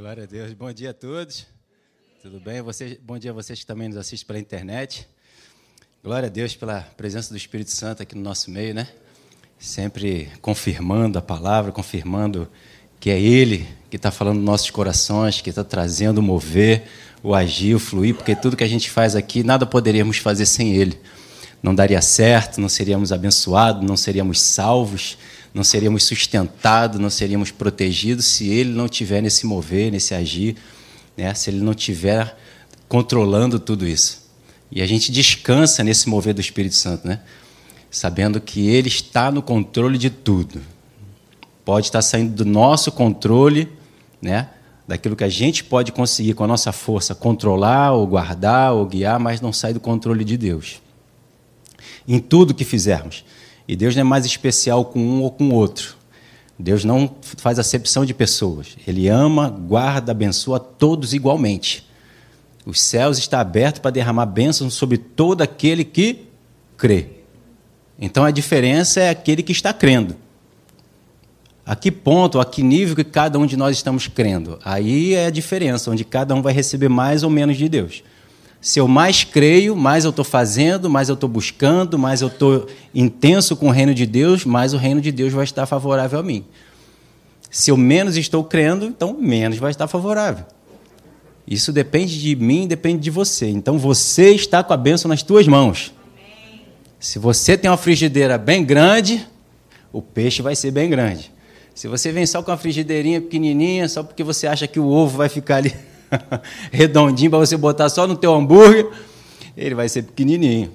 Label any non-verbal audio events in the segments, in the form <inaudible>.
Glória a Deus. Bom dia a todos. Tudo bem? Você, bom dia a vocês que também nos assistem pela internet. Glória a Deus pela presença do Espírito Santo aqui no nosso meio, né? Sempre confirmando a palavra, confirmando que é Ele que está falando nos nossos corações, que está trazendo o mover, o agir, o fluir, porque tudo que a gente faz aqui, nada poderíamos fazer sem Ele. Não daria certo, não seríamos abençoados, não seríamos salvos não seríamos sustentados, não seríamos protegidos se ele não tiver nesse mover, nesse agir, né? se ele não tiver controlando tudo isso. E a gente descansa nesse mover do Espírito Santo, né? sabendo que ele está no controle de tudo. Pode estar saindo do nosso controle, né? daquilo que a gente pode conseguir com a nossa força controlar, ou guardar, ou guiar, mas não sai do controle de Deus. Em tudo que fizermos. E Deus não é mais especial com um ou com outro. Deus não faz acepção de pessoas. Ele ama, guarda, abençoa todos igualmente. Os céus estão abertos para derramar bênçãos sobre todo aquele que crê. Então a diferença é aquele que está crendo. A que ponto, a que nível que cada um de nós estamos crendo? Aí é a diferença, onde cada um vai receber mais ou menos de Deus. Se eu mais creio, mais eu estou fazendo, mais eu estou buscando, mais eu estou intenso com o reino de Deus, mais o reino de Deus vai estar favorável a mim. Se eu menos estou crendo, então menos vai estar favorável. Isso depende de mim, depende de você. Então você está com a bênção nas tuas mãos. Se você tem uma frigideira bem grande, o peixe vai ser bem grande. Se você vem só com uma frigideirinha pequenininha, só porque você acha que o ovo vai ficar ali <laughs> redondinho para você botar só no teu hambúrguer, ele vai ser pequenininho.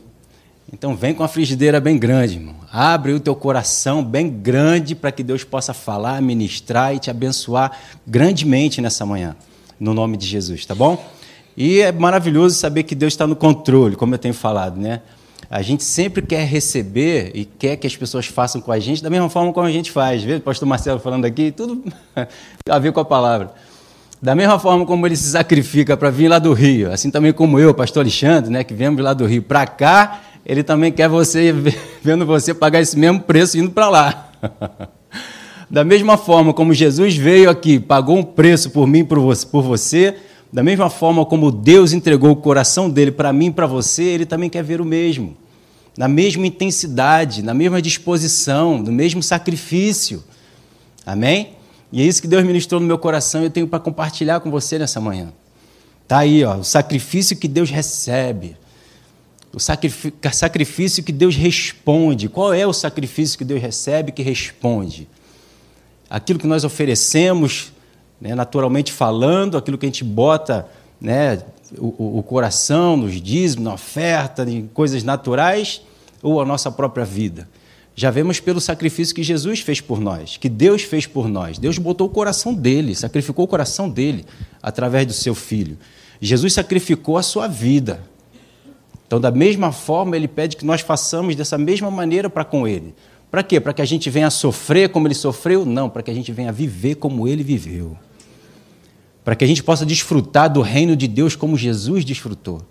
Então vem com a frigideira bem grande, irmão. Abre o teu coração bem grande para que Deus possa falar, ministrar e te abençoar grandemente nessa manhã, no nome de Jesus, tá bom? E é maravilhoso saber que Deus está no controle, como eu tenho falado, né? A gente sempre quer receber e quer que as pessoas façam com a gente da mesma forma como a gente faz. Vê o pastor Marcelo falando aqui, tudo <laughs> a ver com a palavra. Da mesma forma como ele se sacrifica para vir lá do Rio, assim também como eu, pastor Alexandre, né, que viemos lá do Rio para cá, ele também quer você, <laughs> vendo você pagar esse mesmo preço indo para lá. <laughs> Da mesma forma como Jesus veio aqui, pagou um preço por mim, por você, da mesma forma como Deus entregou o coração dele para mim para você, ele também quer ver o mesmo. Na mesma intensidade, na mesma disposição, no mesmo sacrifício. Amém? E é isso que Deus ministrou no meu coração e eu tenho para compartilhar com você nessa manhã. Está aí, ó, o sacrifício que Deus recebe. O sacrifício que Deus responde. Qual é o sacrifício que Deus recebe que responde? Aquilo que nós oferecemos, né, naturalmente falando, aquilo que a gente bota né, o, o coração nos dízimos, na oferta, em coisas naturais, ou a nossa própria vida. Já vemos pelo sacrifício que Jesus fez por nós, que Deus fez por nós. Deus botou o coração dele, sacrificou o coração dele através do seu filho. Jesus sacrificou a sua vida. Então, da mesma forma, ele pede que nós façamos dessa mesma maneira para com ele. Para quê? Para que a gente venha sofrer como ele sofreu? Não, para que a gente venha viver como ele viveu. Para que a gente possa desfrutar do reino de Deus como Jesus desfrutou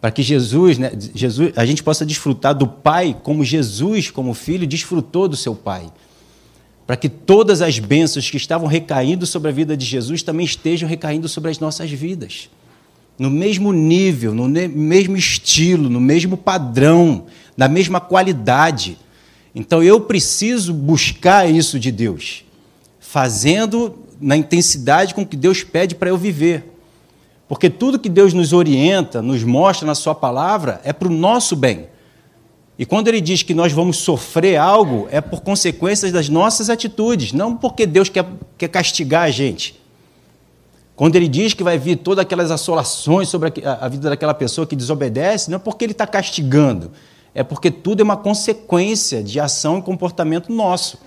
para que Jesus, né, Jesus, a gente possa desfrutar do Pai como Jesus, como filho, desfrutou do seu Pai. Para que todas as bênçãos que estavam recaindo sobre a vida de Jesus também estejam recaindo sobre as nossas vidas. No mesmo nível, no mesmo estilo, no mesmo padrão, na mesma qualidade. Então eu preciso buscar isso de Deus, fazendo na intensidade com que Deus pede para eu viver. Porque tudo que Deus nos orienta, nos mostra na Sua palavra, é para o nosso bem. E quando Ele diz que nós vamos sofrer algo, é por consequências das nossas atitudes, não porque Deus quer, quer castigar a gente. Quando Ele diz que vai vir todas aquelas assolações sobre a, a vida daquela pessoa que desobedece, não é porque Ele está castigando, é porque tudo é uma consequência de ação e comportamento nosso.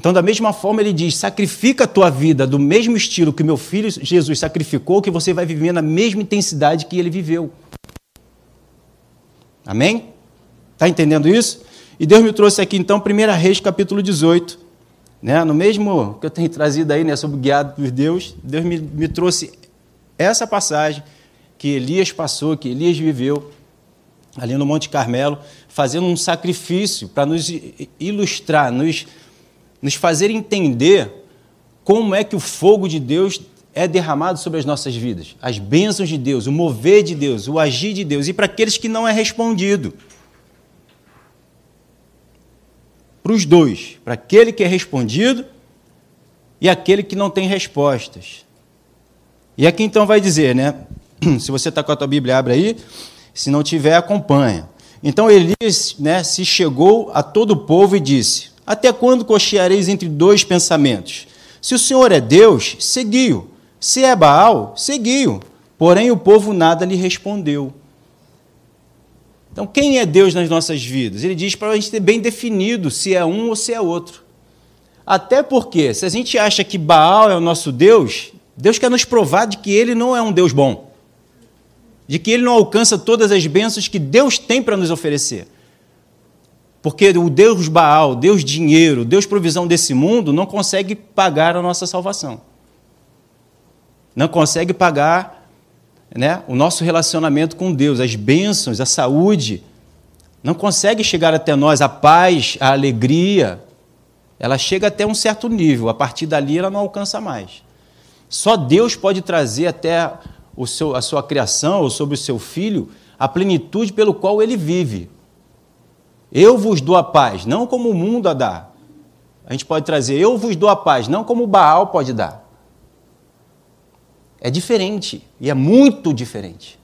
Então, da mesma forma, ele diz: sacrifica a tua vida do mesmo estilo que meu filho Jesus sacrificou, que você vai viver na mesma intensidade que ele viveu. Amém? Está entendendo isso? E Deus me trouxe aqui, então, 1 Reis, capítulo 18. Né? No mesmo que eu tenho trazido aí, né, sobre guiado por Deus, Deus me, me trouxe essa passagem que Elias passou, que Elias viveu ali no Monte Carmelo, fazendo um sacrifício para nos ilustrar, nos nos fazer entender como é que o fogo de Deus é derramado sobre as nossas vidas. As bênçãos de Deus, o mover de Deus, o agir de Deus. E para aqueles que não é respondido. Para os dois. Para aquele que é respondido e aquele que não tem respostas. E aqui então vai dizer, né? <clears throat> Se você está com a tua Bíblia, abre aí. Se não tiver, acompanha. Então Elias né, se chegou a todo o povo e disse: Até quando cocheareis entre dois pensamentos? Se o Senhor é Deus, seguiu. Se é Baal, seguiu. Porém, o povo nada lhe respondeu. Então, quem é Deus nas nossas vidas? Ele diz para a gente ter bem definido se é um ou se é outro. Até porque, se a gente acha que Baal é o nosso Deus, Deus quer nos provar de que ele não é um Deus bom. De que ele não alcança todas as bênçãos que Deus tem para nos oferecer. Porque o Deus Baal, Deus dinheiro, Deus provisão desse mundo não consegue pagar a nossa salvação. Não consegue pagar né, o nosso relacionamento com Deus, as bênçãos, a saúde. Não consegue chegar até nós a paz, a alegria. Ela chega até um certo nível, a partir dali ela não alcança mais. Só Deus pode trazer até o seu, a sua criação ou sobre o seu filho a plenitude pelo qual ele vive. Eu vos dou a paz, não como o mundo a dá. A gente pode trazer, eu vos dou a paz, não como Baal pode dar. É diferente, e é muito diferente.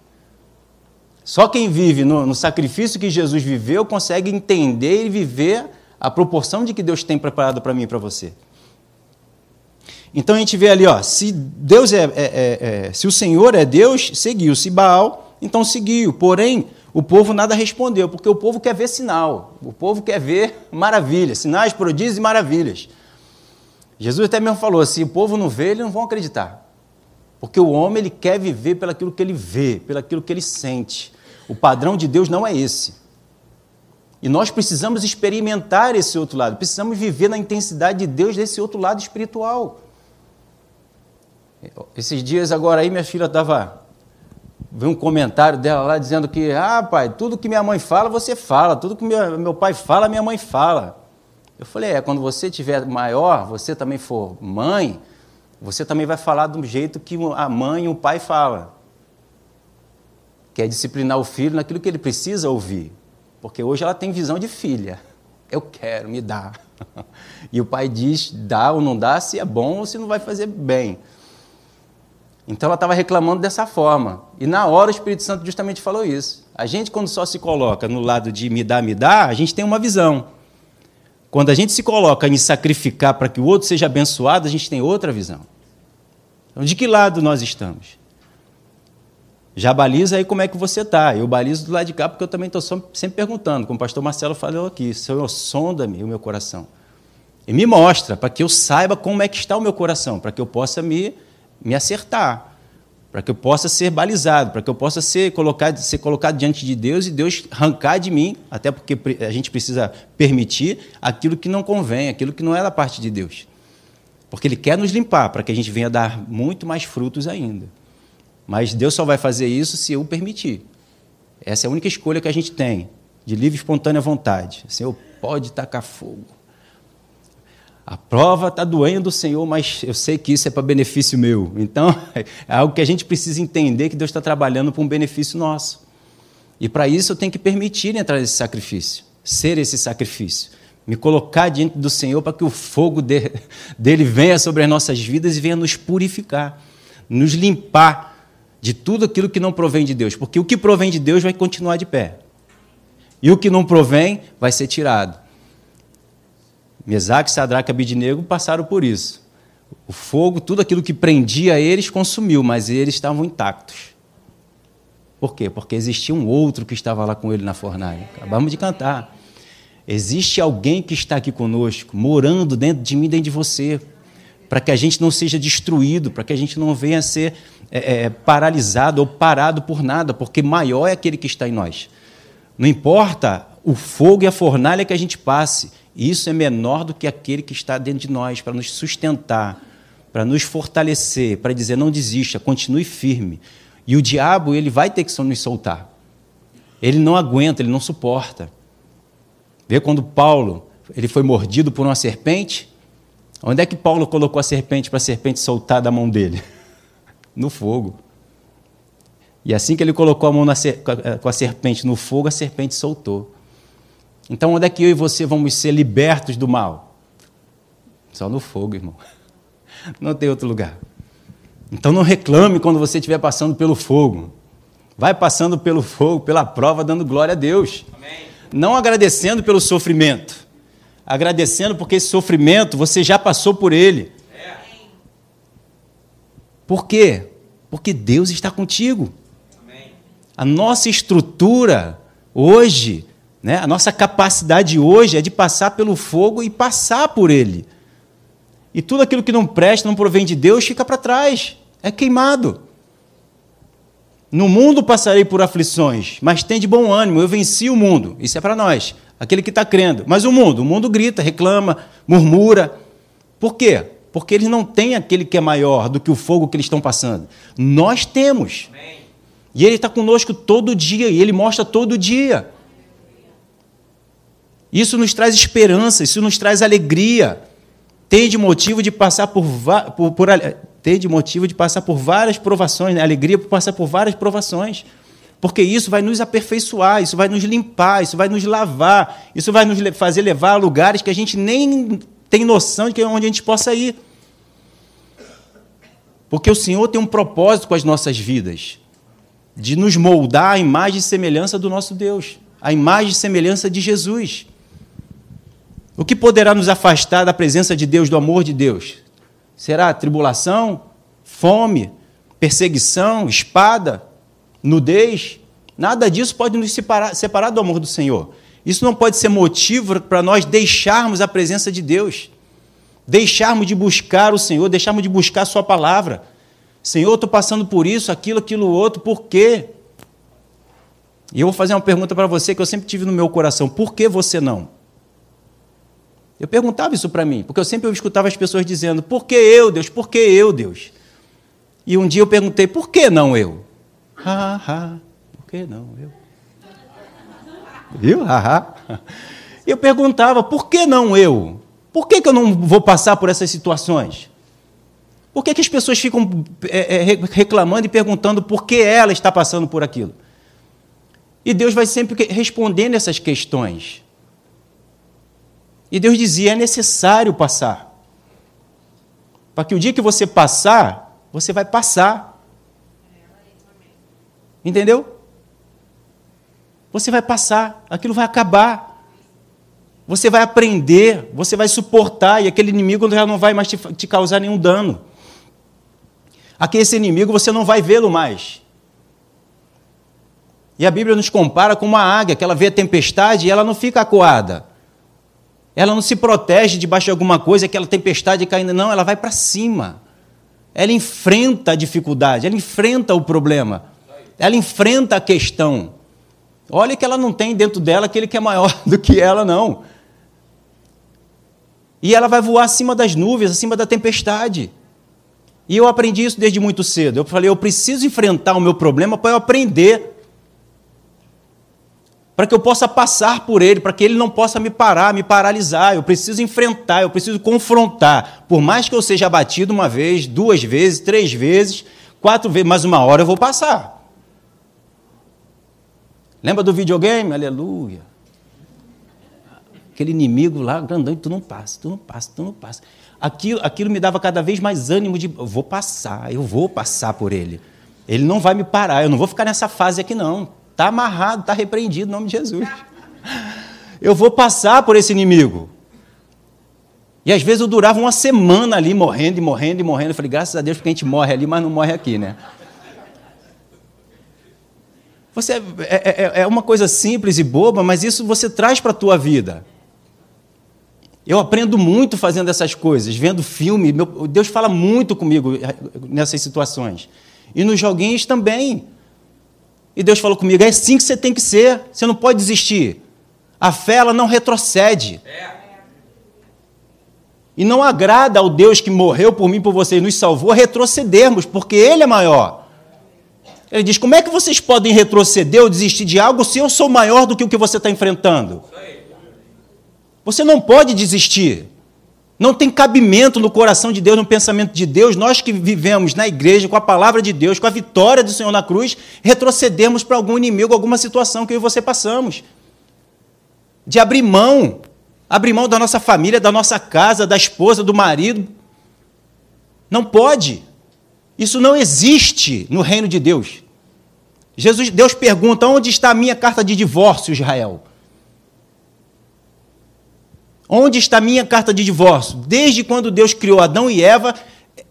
Só quem vive no, no sacrifício que Jesus viveu consegue entender e viver a proporção de que Deus tem preparado para mim e para você. Então a gente vê ali, ó, se Deus é, é, é, é, se o Senhor é Deus, seguiu. Se Baal, então seguiu. Porém, o povo nada respondeu, porque o povo quer ver sinal, o povo quer ver maravilhas, sinais, prodígios e maravilhas. Jesus até mesmo falou: se o povo não vê, eles não vão acreditar. Porque o homem ele quer viver pelaquilo que ele vê, pelaquilo que ele sente. O padrão de Deus não é esse. E nós precisamos experimentar esse outro lado, precisamos viver na intensidade de Deus desse outro lado espiritual. Esses dias agora aí minha filha estava vi um comentário dela lá dizendo que, ah, pai, tudo que minha mãe fala, você fala, tudo que meu, pai fala, minha mãe fala. Eu falei, é, quando você tiver maior, você também for mãe, você também vai falar do jeito que a mãe e o pai falam. Que é disciplinar o filho naquilo que ele precisa ouvir. Porque hoje ela tem visão de filha. <laughs> Eu quero, me dá. <laughs> E o pai diz, dá ou não dá, se é bom ou se não vai fazer bem. Então ela estava reclamando dessa forma. E na hora o Espírito Santo justamente falou isso. A gente, quando só se coloca no lado de me dá, me dá, a gente tem uma visão. Quando a gente se coloca em sacrificar para que o outro seja abençoado, a gente tem outra visão. Então, de que lado nós estamos? Já baliza aí como é que você está. Eu balizo do lado de cá porque eu também estou sempre perguntando, como o pastor Marcelo falou aqui, Senhor, sonda-me o meu coração. E me mostra, para que eu saiba como é que está o meu coração, para que eu possa me me acertar, para que eu possa ser balizado, para que eu possa ser colocado, ser colocado diante de Deus e Deus arrancar de mim, até porque a gente precisa permitir aquilo que não convém, aquilo que não é da parte de Deus. Porque Ele quer nos limpar, para que a gente venha dar muito mais frutos ainda. Mas Deus só vai fazer isso se eu permitir. Essa é a única escolha que a gente tem, de livre e espontânea vontade. Senhor pode tacar fogo. A prova está doendo, Senhor, mas eu sei que isso é para benefício meu. Então, <laughs> é algo que a gente precisa entender que Deus está trabalhando para um benefício nosso. E para isso eu tenho que permitir entrar nesse sacrifício, ser esse sacrifício. Me colocar diante do Senhor para que o fogo de, <laughs> dele venha sobre as nossas vidas e venha nos purificar, nos limpar de tudo aquilo que não provém de Deus. Porque o que provém de Deus vai continuar de pé. E o que não provém vai ser tirado. Mesaque, Sadraque e Abidnego passaram por isso. O fogo, tudo aquilo que prendia eles, consumiu, mas eles estavam intactos. Por quê? Porque existia um outro que estava lá com ele na fornalha. Acabamos de cantar. Existe alguém que está aqui conosco, morando dentro de mim, dentro de você, para que a gente não seja destruído, para que a gente não venha a ser é, é, paralisado ou parado por nada, porque maior é aquele que está em nós. Não importa o fogo e a fornalha que a gente passe, isso é menor do que aquele que está dentro de nós para nos sustentar, para nos fortalecer, para dizer não desista, continue firme. E o diabo, ele vai ter que nos soltar. Ele não aguenta, ele não suporta. Vê quando Paulo, ele foi mordido por uma serpente, Onde é que Paulo colocou a serpente para a serpente soltar da mão dele? <laughs> No fogo. E assim que ele colocou a mão com a serpente no fogo, a serpente soltou. Então, onde é que eu e você vamos ser libertos do mal? Só no fogo, irmão. <laughs> Não tem outro lugar. Então, não reclame quando você estiver passando pelo fogo. Vai passando pelo fogo, pela prova, dando glória a Deus. Amém. Não agradecendo pelo sofrimento. Agradecendo porque esse sofrimento você já passou por ele. É. Por quê? Porque Deus está contigo. Amém. A nossa estrutura hoje, né, a nossa capacidade hoje é de passar pelo fogo e passar por ele. E tudo aquilo que não presta, não provém de Deus, fica para trás, é queimado. No mundo passarei por aflições, mas tem de bom ânimo, eu venci o mundo. Isso é para nós, aquele que está crendo. Mas o mundo, o mundo grita, reclama, murmura. Por quê? Porque eles não têm aquele que é maior do que o fogo que eles estão passando. Nós temos. E Ele está conosco todo dia, e Ele mostra todo dia. Isso nos traz esperança, isso nos traz alegria. Tem de motivo de passar por, por, por ter de motivo de passar por várias provações, né? alegria por passar por várias provações. Porque isso vai nos aperfeiçoar, isso vai nos limpar, isso vai nos lavar, isso vai nos fazer levar a lugares que a gente nem tem noção de que é onde a gente possa ir. Porque o Senhor tem um propósito com as nossas vidas, de nos moldar à imagem e semelhança do nosso Deus, à imagem e semelhança de Jesus. O que poderá nos afastar da presença de Deus, do amor de Deus? Será tribulação, fome, perseguição, espada, nudez? Nada disso pode nos separar, separar do amor do Senhor. Isso não pode ser motivo para nós deixarmos a presença de Deus, deixarmos de buscar o Senhor, deixarmos de buscar a Sua palavra. Senhor, estou passando por isso, aquilo, aquilo, outro, por quê? E eu vou fazer uma pergunta para você que eu sempre tive no meu coração: por que você não? Eu perguntava isso para mim, porque eu sempre escutava as pessoas dizendo: por que eu, Deus? Por que eu, Deus? E um dia eu perguntei: por que não eu? Ha, ha, por que não eu? Viu? Ha, ha. Eu perguntava: por que não eu? Por que, que eu não vou passar por essas situações? Por que, que as pessoas ficam é, é, reclamando e perguntando por que ela está passando por aquilo? E Deus vai sempre respondendo essas questões. E Deus dizia: é necessário passar. Para que o dia que você passar, você vai passar. Entendeu? Você vai passar, aquilo vai acabar. Você vai aprender, você vai suportar, e aquele inimigo já não vai mais te, te causar nenhum dano. Aqui, esse inimigo, você não vai vê-lo mais. E a Bíblia nos compara com uma águia, que ela vê a tempestade e ela não fica acuada. Ela não se protege debaixo de alguma coisa, aquela tempestade caindo, não, ela vai para cima. Ela enfrenta a dificuldade, ela enfrenta o problema, ela enfrenta a questão. Olha que ela não tem dentro dela aquele que é maior <laughs> do que ela, não. E ela vai voar acima das nuvens, acima da tempestade. E eu aprendi isso desde muito cedo. Eu falei, eu preciso enfrentar o meu problema para eu aprender para que eu possa passar por ele, para que ele não possa me parar, me paralisar. Eu preciso enfrentar, eu preciso confrontar. Por mais que eu seja abatido uma vez, duas vezes, três vezes, quatro vezes, mas uma hora eu vou passar. Lembra do videogame? Aleluia. Aquele inimigo lá, grandão, e tu não passa, tu não passa, tu não passa. Aquilo, aquilo me dava cada vez mais ânimo de, eu vou passar, eu vou passar por ele. Ele não vai me parar, eu não vou ficar nessa fase aqui não. Está amarrado, está repreendido em nome de Jesus. Eu vou passar por esse inimigo. E às vezes eu durava uma semana ali morrendo e morrendo e morrendo. Eu falei, graças a Deus, porque a gente morre ali, mas não morre aqui, né? Você, é, é, é, é uma coisa simples e boba, mas isso você traz para a tua vida. Eu aprendo muito fazendo essas coisas, vendo filme. Meu, Deus fala muito comigo nessas situações. E nos joguinhos também. E Deus falou comigo: é assim que você tem que ser, você não pode desistir. A fé ela não retrocede. E não agrada ao Deus que morreu por mim, por você e nos salvou retrocedermos, porque Ele é maior. Ele diz: como é que vocês podem retroceder ou desistir de algo se eu sou maior do que o que você está enfrentando? Você não pode desistir. Não tem cabimento no coração de Deus, no pensamento de Deus, nós que vivemos na igreja com a palavra de Deus, com a vitória do Senhor na cruz, retrocedermos para algum inimigo, alguma situação que eu e você passamos. De abrir mão, abrir mão da nossa família, da nossa casa, da esposa, do marido. Não pode. Isso não existe no reino de Deus. Jesus, Deus pergunta: onde está a minha carta de divórcio, Israel? Onde está minha carta de divórcio? Desde quando Deus criou Adão e Eva,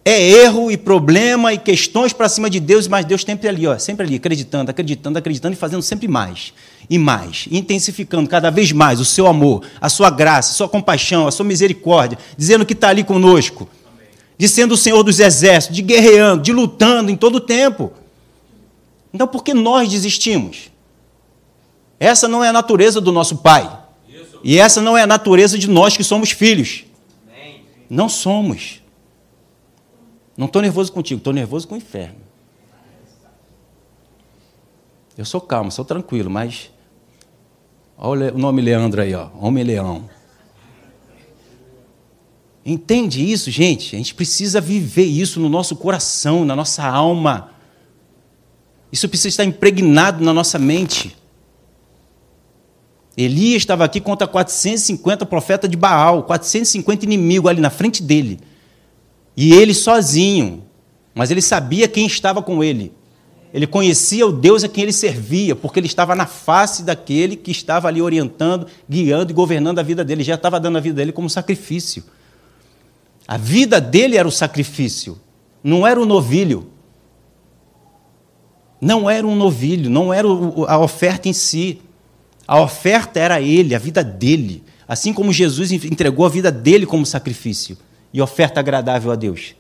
é erro e problema e questões para cima de Deus, mas Deus sempre ali, ó, sempre ali, acreditando, acreditando, acreditando e fazendo sempre mais e mais, intensificando cada vez mais o seu amor, a sua graça, a sua compaixão, a sua misericórdia, dizendo que está ali conosco, de sendo o Senhor dos exércitos, de guerreando, de lutando em todo o tempo. Então, por que nós desistimos? Essa não é a natureza do nosso Pai. E essa não é a natureza de nós que somos filhos. Não somos. Não estou nervoso contigo, estou nervoso com o inferno. Eu sou calmo, sou tranquilo, mas. Olha o nome Leandro aí, ó. Homem leão. Entende isso, gente? A gente precisa viver isso no nosso coração, na nossa alma. Isso precisa estar impregnado na nossa mente. Elias estava aqui contra 450 profetas de Baal, 450 inimigos ali na frente dele. E ele sozinho. Mas ele sabia quem estava com ele. Ele conhecia o Deus a quem ele servia, porque ele estava na face daquele que estava ali orientando, guiando e governando a vida dele. Ele já estava dando a vida dele como sacrifício. A vida dele era o sacrifício, não era o novilho. Não era um novilho, não era a oferta em si. A oferta era ele, a vida dele. Assim como Jesus entregou a vida dele como sacrifício e oferta agradável a Deus.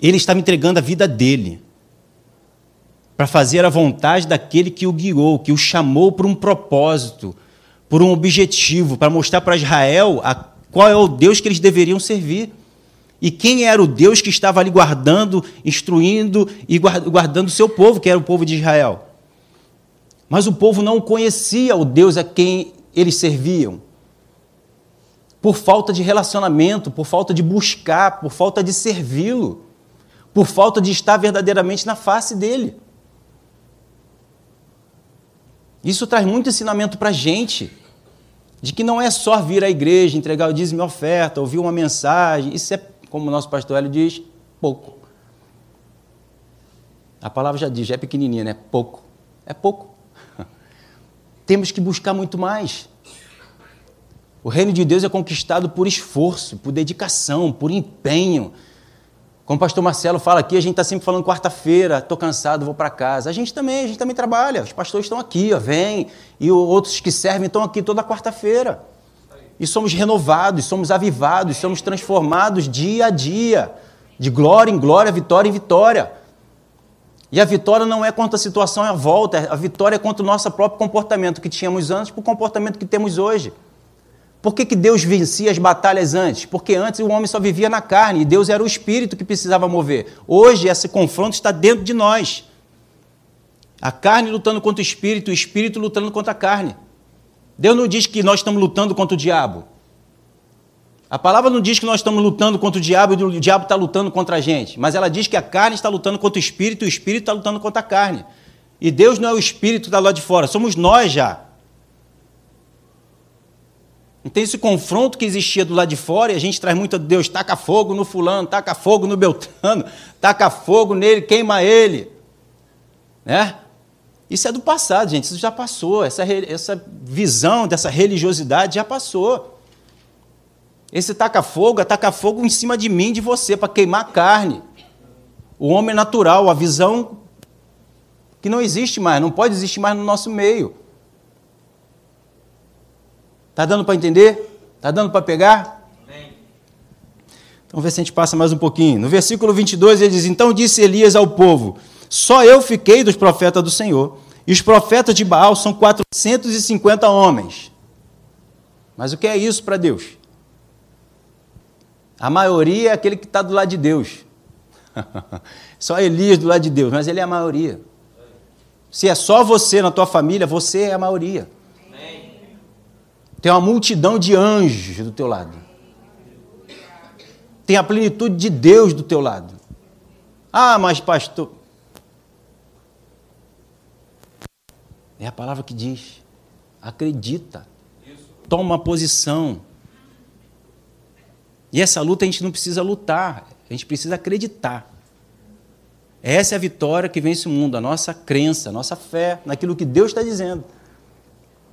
Ele estava entregando a vida dele para fazer a vontade daquele que o guiou, que o chamou por um propósito, por um objetivo, para mostrar para Israel a, qual é o Deus que eles deveriam servir. E quem era o Deus que estava ali guardando, instruindo e guardando o seu povo, que era o povo de Israel. Mas o povo não conhecia o Deus a quem eles serviam. Por falta de relacionamento, por falta de buscar, por falta de servi-lo, por falta de estar verdadeiramente na face dele. Isso traz muito ensinamento para a gente, de que não é só vir à igreja, entregar o dízimo e oferta, ouvir uma mensagem, isso é, como o nosso pastor Hélio diz, pouco. A palavra já diz, já é pequenininha, né? Pouco. É pouco. Temos que buscar muito mais. O reino de Deus é conquistado por esforço, por dedicação, por empenho. Como o pastor Marcelo fala aqui, a gente está sempre falando quarta-feira, estou cansado, vou para casa. A gente também, a gente também trabalha. Os pastores estão aqui, ó, vem, e outros que servem estão aqui toda quarta-feira. E somos renovados, somos avivados, somos transformados dia a dia, de glória em glória, vitória em vitória. E a vitória não é contra a situação à volta, a vitória é contra o nosso próprio comportamento que tínhamos antes para o comportamento que temos hoje. Por que, que Deus vencia as batalhas antes? Porque antes o homem só vivia na carne e Deus era o espírito que precisava mover. Hoje esse confronto está dentro de nós. A carne lutando contra o espírito, o espírito lutando contra a carne. Deus não diz que nós estamos lutando contra o diabo. A palavra não diz que nós estamos lutando contra o diabo e o diabo está lutando contra a gente, mas ela diz que a carne está lutando contra o espírito e o espírito está lutando contra a carne. E Deus não é o espírito da lá de fora, somos nós já. Então, esse confronto que existia do lado de fora, e a gente traz muito a Deus, taca fogo no fulano, taca fogo no Beltrano, <laughs> taca fogo nele, queima ele. Né? Isso é do passado, gente, isso já passou. Essa, essa visão dessa religiosidade já passou. Esse taca-fogo é taca-fogo em cima de mim, de você, para queimar carne. O homem natural, a visão que não existe mais, não pode existir mais no nosso meio. Está dando para entender? Está dando para pegar? Então, vamos ver se a gente passa mais um pouquinho. No versículo 22, ele diz: Então disse Elias ao povo: Só eu fiquei dos profetas do Senhor, e os profetas de Baal são 450 homens. Mas o que é isso para Deus? A maioria é aquele que está do lado de Deus. <laughs> só Elias do lado de Deus, mas ele é a maioria. Se é só você na tua família, você é a maioria. Tem uma multidão de anjos do teu lado. tem a plenitude de Deus do teu lado. Ah, mas pastor. É a palavra que diz. Acredita. Toma posição. E essa luta a gente não precisa lutar, a gente precisa acreditar. Essa é a vitória que vence o mundo, a nossa crença, a nossa fé naquilo que Deus está dizendo.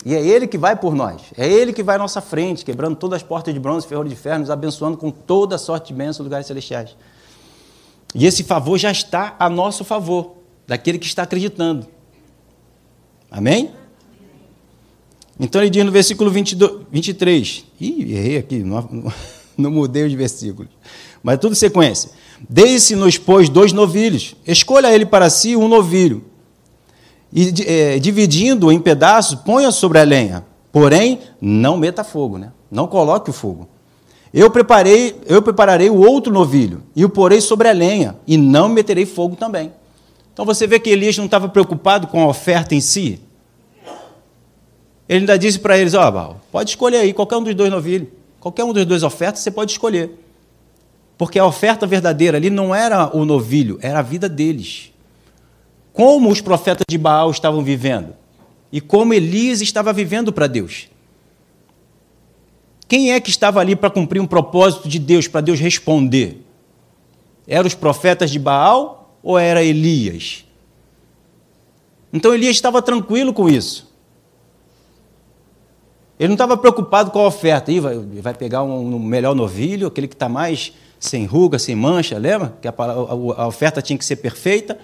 E é Ele que vai por nós, é Ele que vai à nossa frente, quebrando todas as portas de bronze, ferro de ferro, nos abençoando com toda a sorte de bênçãos lugares celestiais. E esse favor já está a nosso favor, daquele que está acreditando. Amém? Então ele diz no versículo 22, 23. Ih, errei aqui, não, <laughs> não mudei os versículos. Mas tudo sequência. Deise-nos, pois, dois novilhos. Escolha ele para si um novilho. E, é, dividindo em pedaços, ponha sobre a lenha. Porém, não meta fogo, né? não coloque o fogo. Eu preparei, eu prepararei o outro novilho e o porei sobre a lenha, e não meterei fogo também. Então você vê que Elias não estava preocupado com a oferta em si. Ele ainda disse para eles: Ó, oh, pode escolher aí qualquer um dos dois novilhos, qualquer um dos dois ofertas você pode escolher. Porque a oferta verdadeira ali não era o novilho, era a vida deles. Como os profetas de Baal estavam vivendo e como Elias estava vivendo para Deus. Quem é que estava ali para cumprir um propósito de Deus, para Deus responder? Eram os profetas de Baal ou era Elias? Então Elias estava tranquilo com isso. Ele não estava preocupado com a oferta. Ih, vai, vai pegar um, um melhor novilho, aquele que está mais sem ruga, sem mancha, lembra? Que a, a, a oferta tinha que ser perfeita.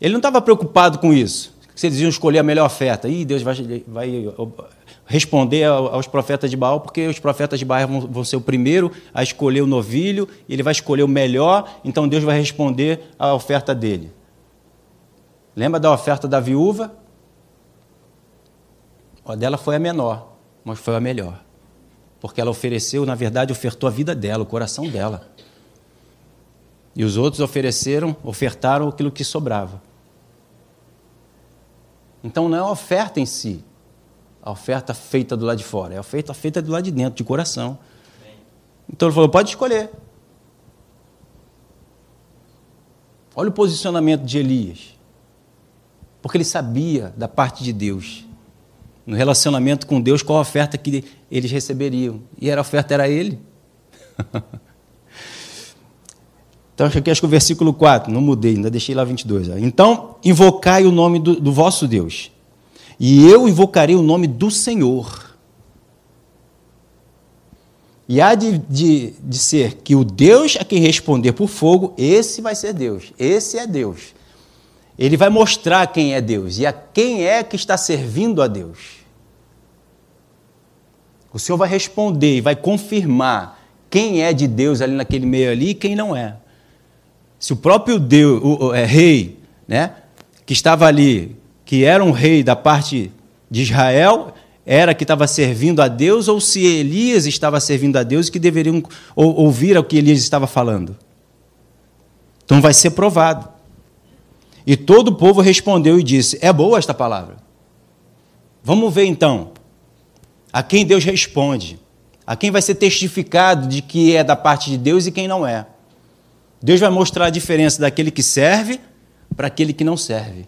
Ele não estava preocupado com isso. Se eles iam escolher a melhor oferta. Ih, Deus vai, vai responder aos profetas de Baal, porque os profetas de Baal vão, vão, ser o primeiro a escolher o novilho, ele vai escolher o melhor, então Deus vai responder à oferta dele. Lembra da oferta da viúva? A dela foi a menor, mas foi a melhor porque ela ofereceu, na verdade, ofertou a vida dela, o coração dela. E os outros ofereceram, ofertaram aquilo que sobrava. Então não é a oferta em si, a oferta feita do lado de fora, é a oferta feita do lado de dentro, de coração. Então ele falou: pode escolher. Olha o posicionamento de Elias. Porque ele sabia da parte de Deus no relacionamento com Deus, qual a oferta que eles receberiam. E a oferta era ele. <laughs> então, acho que o versículo 4, não mudei, ainda deixei lá 22. Ó. Então, invocai o nome do, do vosso Deus, e eu invocarei o nome do Senhor. E há de, de, de ser que o Deus a quem responder por fogo, esse vai ser Deus, esse é Deus. Ele vai mostrar quem é Deus e a quem é que está servindo a Deus. O Senhor vai responder e vai confirmar quem é de Deus ali naquele meio ali e quem não é. Se o próprio Deus, o, o é, rei, né, que estava ali, que era um rei da parte de Israel, era que estava servindo a Deus ou se Elias estava servindo a Deus e que deveriam ouvir o que Elias estava falando. Então vai ser provado. E todo o povo respondeu e disse: É boa esta palavra. Vamos ver então a quem Deus responde, a quem vai ser testificado de que é da parte de Deus e quem não é. Deus vai mostrar a diferença daquele que serve para aquele que não serve.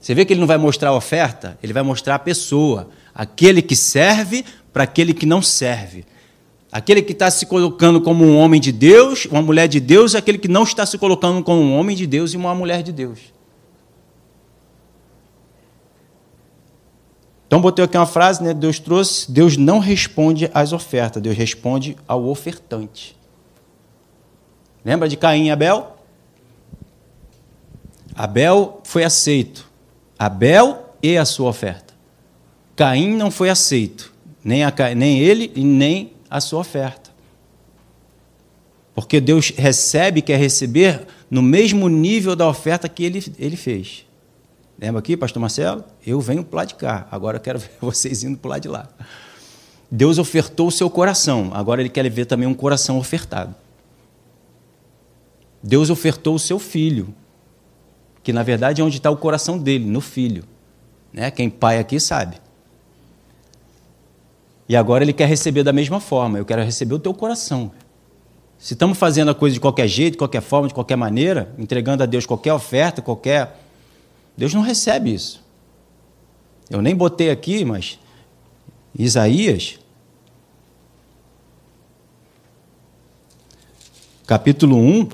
Você vê que ele não vai mostrar a oferta, ele vai mostrar a pessoa, aquele que serve para aquele que não serve. Aquele que está se colocando como um homem de Deus, uma mulher de Deus, é aquele que não está se colocando como um homem de Deus e uma mulher de Deus. Então, botei aqui uma frase, né? Deus trouxe, Deus não responde às ofertas, Deus responde ao ofertante. Lembra de Caim e Abel? Abel foi aceito. Abel e a sua oferta. Caim não foi aceito. Nem, a, nem ele e nem a sua oferta. Porque Deus recebe, quer receber no mesmo nível da oferta que ele, ele fez. Lembra aqui, pastor Marcelo? Eu venho para lá de cá, agora eu quero <laughs> ver vocês indo para lá de lá. Deus ofertou o seu coração, agora ele quer ver também um coração ofertado. Deus ofertou o seu filho, que na verdade é onde está o coração dele, no filho. Né? Quem pai aqui sabe. E agora ele quer receber da mesma forma. Eu quero receber o teu coração. Se estamos fazendo a coisa de qualquer jeito, de qualquer forma, de qualquer maneira, entregando a Deus qualquer oferta, qualquer. Deus não recebe isso. Eu nem botei aqui, mas Isaías, capítulo 1,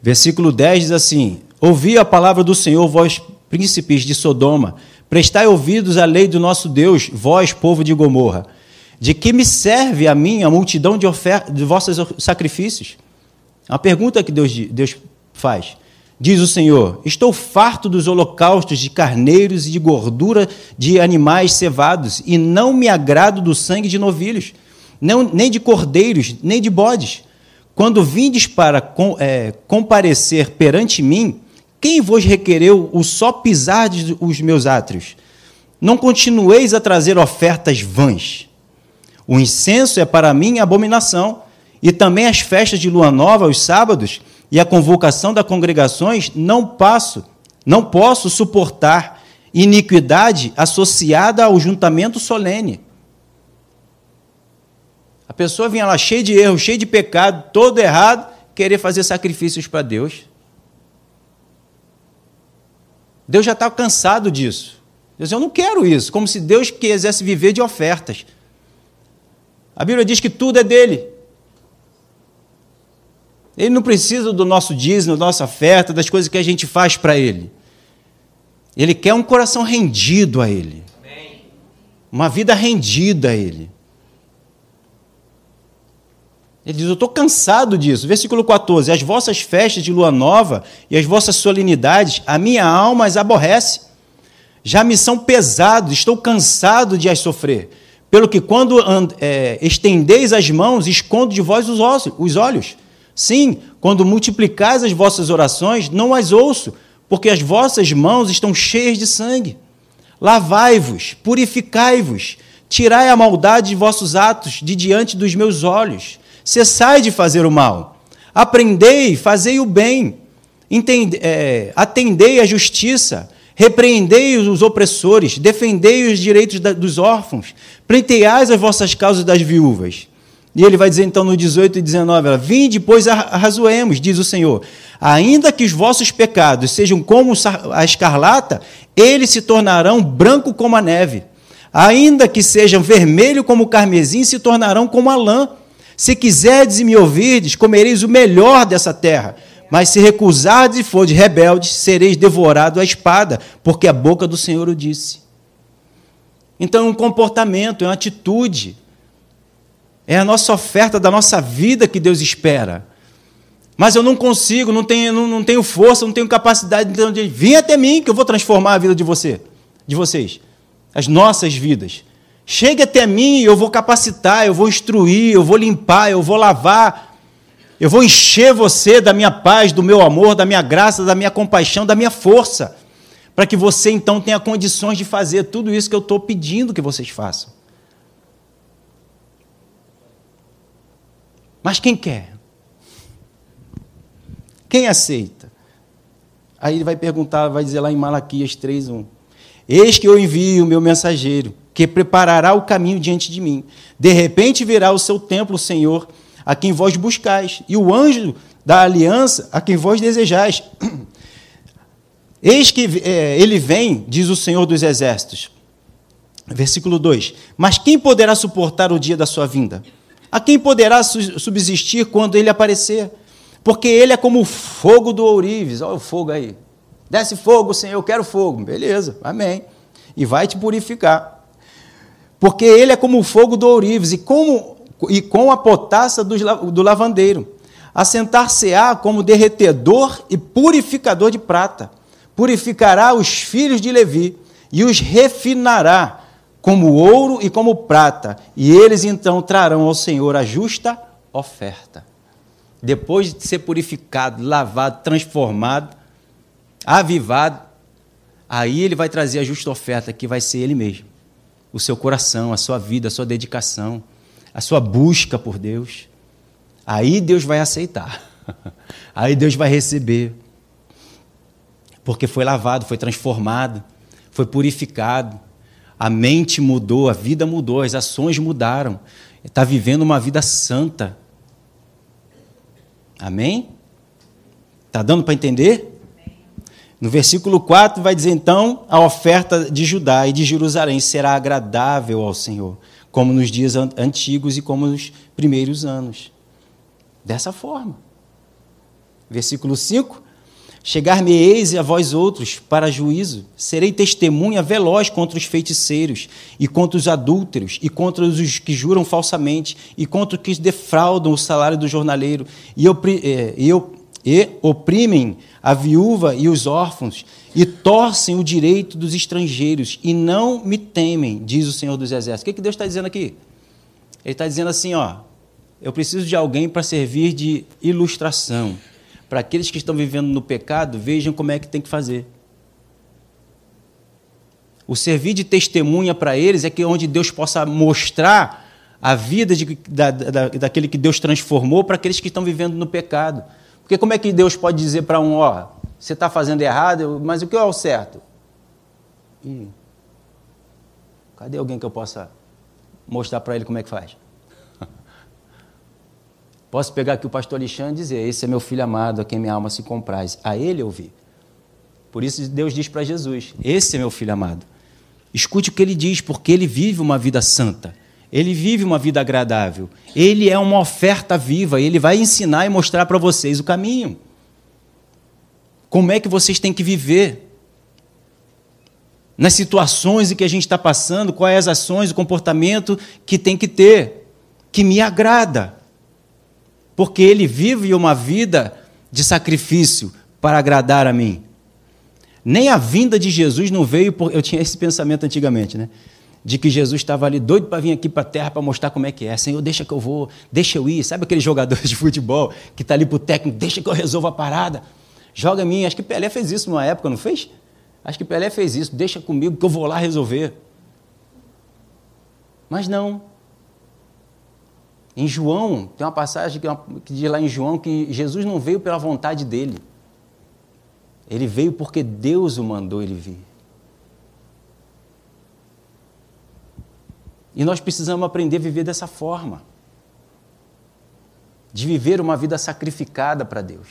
versículo 10 diz assim: Ouvi a palavra do Senhor, vós príncipes de Sodoma, prestai ouvidos à lei do nosso Deus, vós, povo de Gomorra. De que me serve a mim a multidão de, ofertas, de vossos sacrifícios? É pergunta que Deus, Deus faz. Diz o Senhor: Estou farto dos holocaustos de carneiros e de gordura de animais cevados, e não me agrado do sangue de novilhos, não, nem de cordeiros, nem de bodes. Quando vindes para com, é, comparecer perante mim, quem vos requereu o só pisar os meus átrios? Não continueis a trazer ofertas vãs. O incenso é para mim abominação, e também as festas de lua nova, os sábados, e a convocação das congregações, não passo, não posso suportar iniquidade associada ao juntamento solene. A pessoa vinha lá cheia de erro, cheia de pecado, todo errado, querer fazer sacrifícios para Deus. Deus já está cansado disso. Deus, eu não quero isso, como se Deus quisesse viver de ofertas. A Bíblia diz que tudo é dele. Ele não precisa do nosso dízimo, da nossa oferta, das coisas que a gente faz para ele. Ele quer um coração rendido a ele. Uma vida rendida a ele. Ele diz: Eu estou cansado disso. Versículo 14: As vossas festas de lua nova e as vossas solenidades, a minha alma as aborrece. Já me são pesados, estou cansado de as sofrer pelo que quando é, estendeis as mãos, escondo de vós os, ossos, os olhos. Sim, quando multiplicais as vossas orações, não as ouço, porque as vossas mãos estão cheias de sangue. Lavai-vos, purificai-vos, tirai a maldade de vossos atos de diante dos meus olhos. Cessai de fazer o mal. Aprendei, fazei o bem. Entende, é, atendei a justiça repreendei os opressores, defendei os direitos dos órfãos, pleiteais as vossas causas das viúvas. E ele vai dizer então no 18 e 19: Vinde, pois arrazoemos, diz o Senhor. Ainda que os vossos pecados sejam como a escarlata, eles se tornarão branco como a neve. Ainda que sejam vermelho como o carmesim, se tornarão como a lã. Se quiserdes e me ouvirdes, comereis o melhor dessa terra mas se recusardes e fordes rebeldes, sereis devorados à espada, porque a boca do Senhor o disse. Então é um comportamento, é uma atitude. É a nossa oferta da nossa vida que Deus espera. Mas eu não consigo, não tenho, não, não tenho força, não tenho capacidade. Então, de vir até mim que eu vou transformar a vida de você, de vocês, as nossas vidas. Chegue até mim, eu vou capacitar, eu vou instruir, eu vou limpar, eu vou lavar, eu vou encher você da minha paz, do meu amor, da minha graça, da minha compaixão, da minha força, para que você então tenha condições de fazer tudo isso que eu estou pedindo que vocês façam. Mas quem quer? Quem aceita? Aí ele vai perguntar, vai dizer lá em Malaquias 3:1. Eis que eu envio o meu mensageiro, que preparará o caminho diante de mim. De repente virá o seu templo, Senhor, a quem vós buscais, e o anjo da aliança a quem vós desejais. <clears throat> Eis que é, ele vem, diz o Senhor dos Exércitos. Versículo 2: Mas quem poderá suportar o dia da sua vinda? A quem poderá subsistir quando ele aparecer? Porque ele é como o fogo do ourives. Olha o fogo aí. Desce fogo, Senhor, eu quero fogo. Beleza, amém. E vai te purificar. Porque ele é como o fogo do ourives. E como e com a potassa do lavandeiro. Assentar-se-á como derretedor e purificador de prata. Purificará os filhos de Levi e os refinará como ouro e como prata, e eles então trarão ao Senhor a justa oferta. Depois de ser purificado, lavado, transformado, avivado, aí ele vai trazer a justa oferta, que vai ser ele mesmo. O seu coração, a sua vida, a sua dedicação a sua busca por Deus, aí Deus vai aceitar. <laughs> Aí Deus vai receber. Porque foi lavado, foi transformado, foi purificado. A mente mudou, a vida mudou, as ações mudaram. Está vivendo uma vida santa. Amém? Está dando para entender? No versículo 4 vai dizer então: a oferta de Judá e de Jerusalém será agradável ao Senhor, como nos dias antigos e como nos primeiros anos. Dessa forma. Versículo 5: Chegar-me-eis a vós outros para juízo, serei testemunha veloz contra os feiticeiros, e contra os adúlteros, e contra os que juram falsamente, e contra os que defraudam o salário do jornaleiro, e, é, e, e oprimem a viúva e os órfãos, e torcem o direito dos estrangeiros, e não me temem, diz o Senhor dos Exércitos. O que, que Deus está dizendo aqui? Ele está dizendo assim: ó, eu preciso de alguém para servir de ilustração para aqueles que estão vivendo no pecado, vejam como é que tem que fazer. O servir de testemunha para eles é que onde Deus possa mostrar a vida de, da, da, daquele que Deus transformou para aqueles que estão vivendo no pecado. Porque como é que Deus pode dizer para um, ó, você está fazendo errado, mas o que é o certo? Ih, cadê alguém que eu possa mostrar para ele como é que faz? <laughs> Posso pegar aqui o pastor Alexandre e dizer: Esse é meu filho amado, a quem minha alma se compraz. A ele eu vi. Por isso Deus diz para Jesus: Esse é meu filho amado. Escute o que ele diz, porque ele vive uma vida santa. Ele vive uma vida agradável. Ele é uma oferta viva. Ele vai ensinar e mostrar para vocês o caminho. Como é que vocês têm que viver? Nas situações em que a gente está passando, quais as ações, o comportamento que tem que ter, que me agrada porque ele vive uma vida de sacrifício para agradar a mim. Nem a vinda de Jesus não veio por. Eu tinha esse pensamento antigamente, né? De que Jesus estava ali doido para vir aqui para a terra para mostrar como é que é. Senhor, deixa que eu vou, deixa eu ir. Sabe aquele jogador de futebol que está ali para o técnico, deixa que eu resolva a parada. Joga a mim. Acho que Pelé fez isso numa época, não fez? Acho que Pelé fez isso. Deixa comigo que eu vou lá resolver. Mas não. Em João, tem uma passagem que diz lá em João que Jesus não veio pela vontade dele. Ele veio porque Deus o mandou ele vir. E nós precisamos aprender a viver dessa forma. De viver uma vida sacrificada para Deus.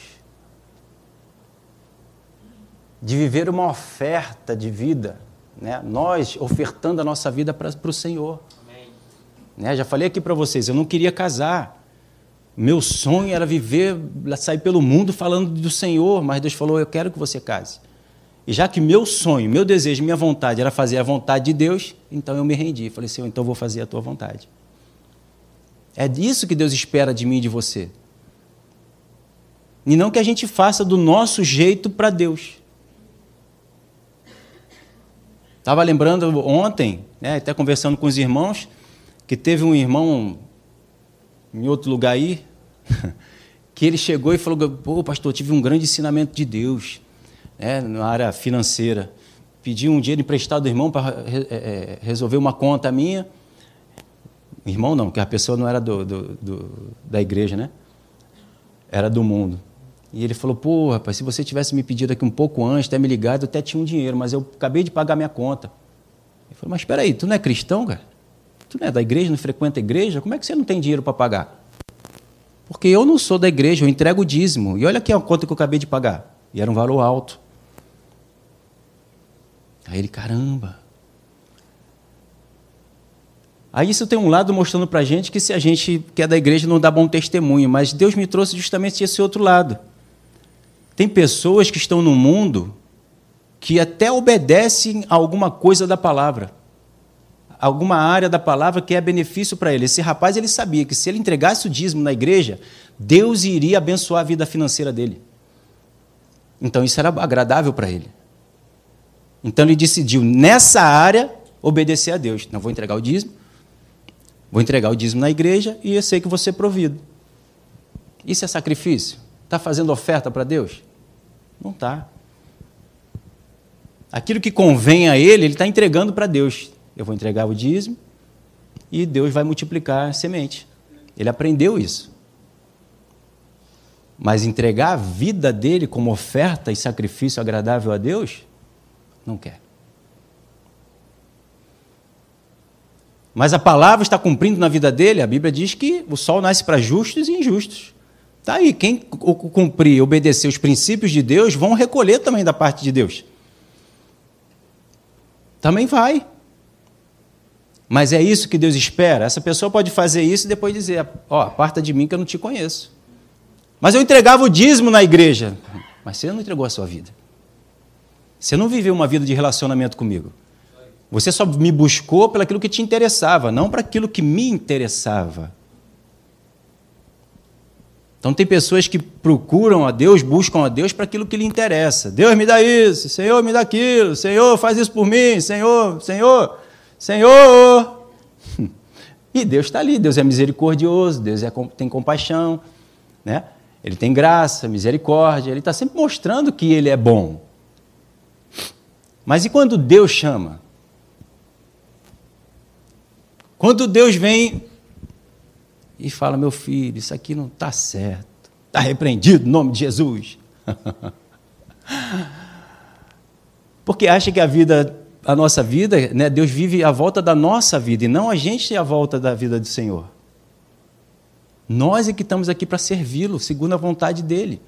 De viver uma oferta de vida. Né? Nós ofertando a nossa vida para, o Senhor. Né? Já falei aqui para vocês, eu não queria casar. Meu sonho era viver, sair pelo mundo falando do Senhor, mas Deus falou: Eu quero que você case. E já que meu sonho, meu desejo, minha vontade era fazer a vontade de Deus, então eu me rendi. Falei: Senhor, então vou fazer a tua vontade. É disso que Deus espera de mim e de você. E não que a gente faça do nosso jeito para Deus. Estava lembrando ontem, né, até conversando com os irmãos, que teve um irmão em outro lugar aí, <laughs> que ele chegou e falou: Pô, pastor, tive um grande ensinamento de Deus né, na área financeira. Pedi um dinheiro emprestado do irmão para é, é, resolver uma conta minha. Irmão, não, porque a pessoa não era do, do, do, da igreja, né? Era do mundo. E ele falou: Pô, rapaz, se você tivesse me pedido aqui um pouco antes, até me ligado, eu até tinha um dinheiro, mas eu acabei de pagar minha conta. Ele falou: Mas espera aí, tu não é cristão, cara? Tu não é da igreja, não frequenta a igreja? Como é que você não tem dinheiro para pagar? Porque eu não sou da igreja, eu entrego o dízimo. E olha aqui a conta que eu acabei de pagar. E era um valor alto. Aí ele, caramba. Aí isso tem um lado mostrando para a gente que se a gente que é da igreja não dá bom testemunho, mas Deus me trouxe justamente esse outro lado. Tem pessoas que estão no mundo que até obedecem a alguma coisa da palavra alguma área da palavra que é benefício para ele. Esse rapaz ele sabia que se ele entregasse o dízimo na igreja, Deus iria abençoar a vida financeira dele. Então isso era agradável para ele. Então ele decidiu nessa área obedecer a Deus. Não vou entregar o dízimo, vou entregar o dízimo na igreja e eu sei que ser provido. Isso é sacrifício? Está fazendo oferta para Deus? Não está. Aquilo que convém a ele, ele está entregando para Deus. Eu vou entregar o dízimo e Deus vai multiplicar a semente. Ele aprendeu isso. Mas entregar a vida dele como oferta e sacrifício agradável a Deus, não quer. Mas a palavra está cumprindo na vida dele. A Bíblia diz que o sol nasce para justos e injustos. Tá aí, quem cumprir, obedecer os princípios de Deus, vão recolher também da parte de Deus. Também vai. Mas é isso que Deus espera. Essa pessoa pode fazer isso e depois dizer: Ó, aparta de mim que eu não te conheço. Mas eu entregava o dízimo na igreja. Mas você não entregou a sua vida. Você não viveu uma vida de relacionamento comigo. Você só me buscou pelo aquilo que te interessava, não para aquilo que me interessava. Então tem pessoas que procuram a Deus, buscam a Deus para aquilo que lhe interessa. Deus me dá isso, Senhor me dá aquilo, Senhor faz isso por mim, Senhor, Senhor, Senhor. <laughs> E Deus está ali, Deus é misericordioso, Deus é, tem compaixão, né? Ele tem graça, misericórdia, ele está sempre mostrando que ele é bom. Mas e quando Deus chama? Quando Deus vem e fala: Meu filho, isso aqui não está certo, está repreendido no nome de Jesus. <laughs> Porque acha que a vida, a nossa vida, né, Deus vive à volta da nossa vida e não a gente à volta da vida do Senhor. Nós é que estamos aqui para servi-lo, segundo a vontade dele.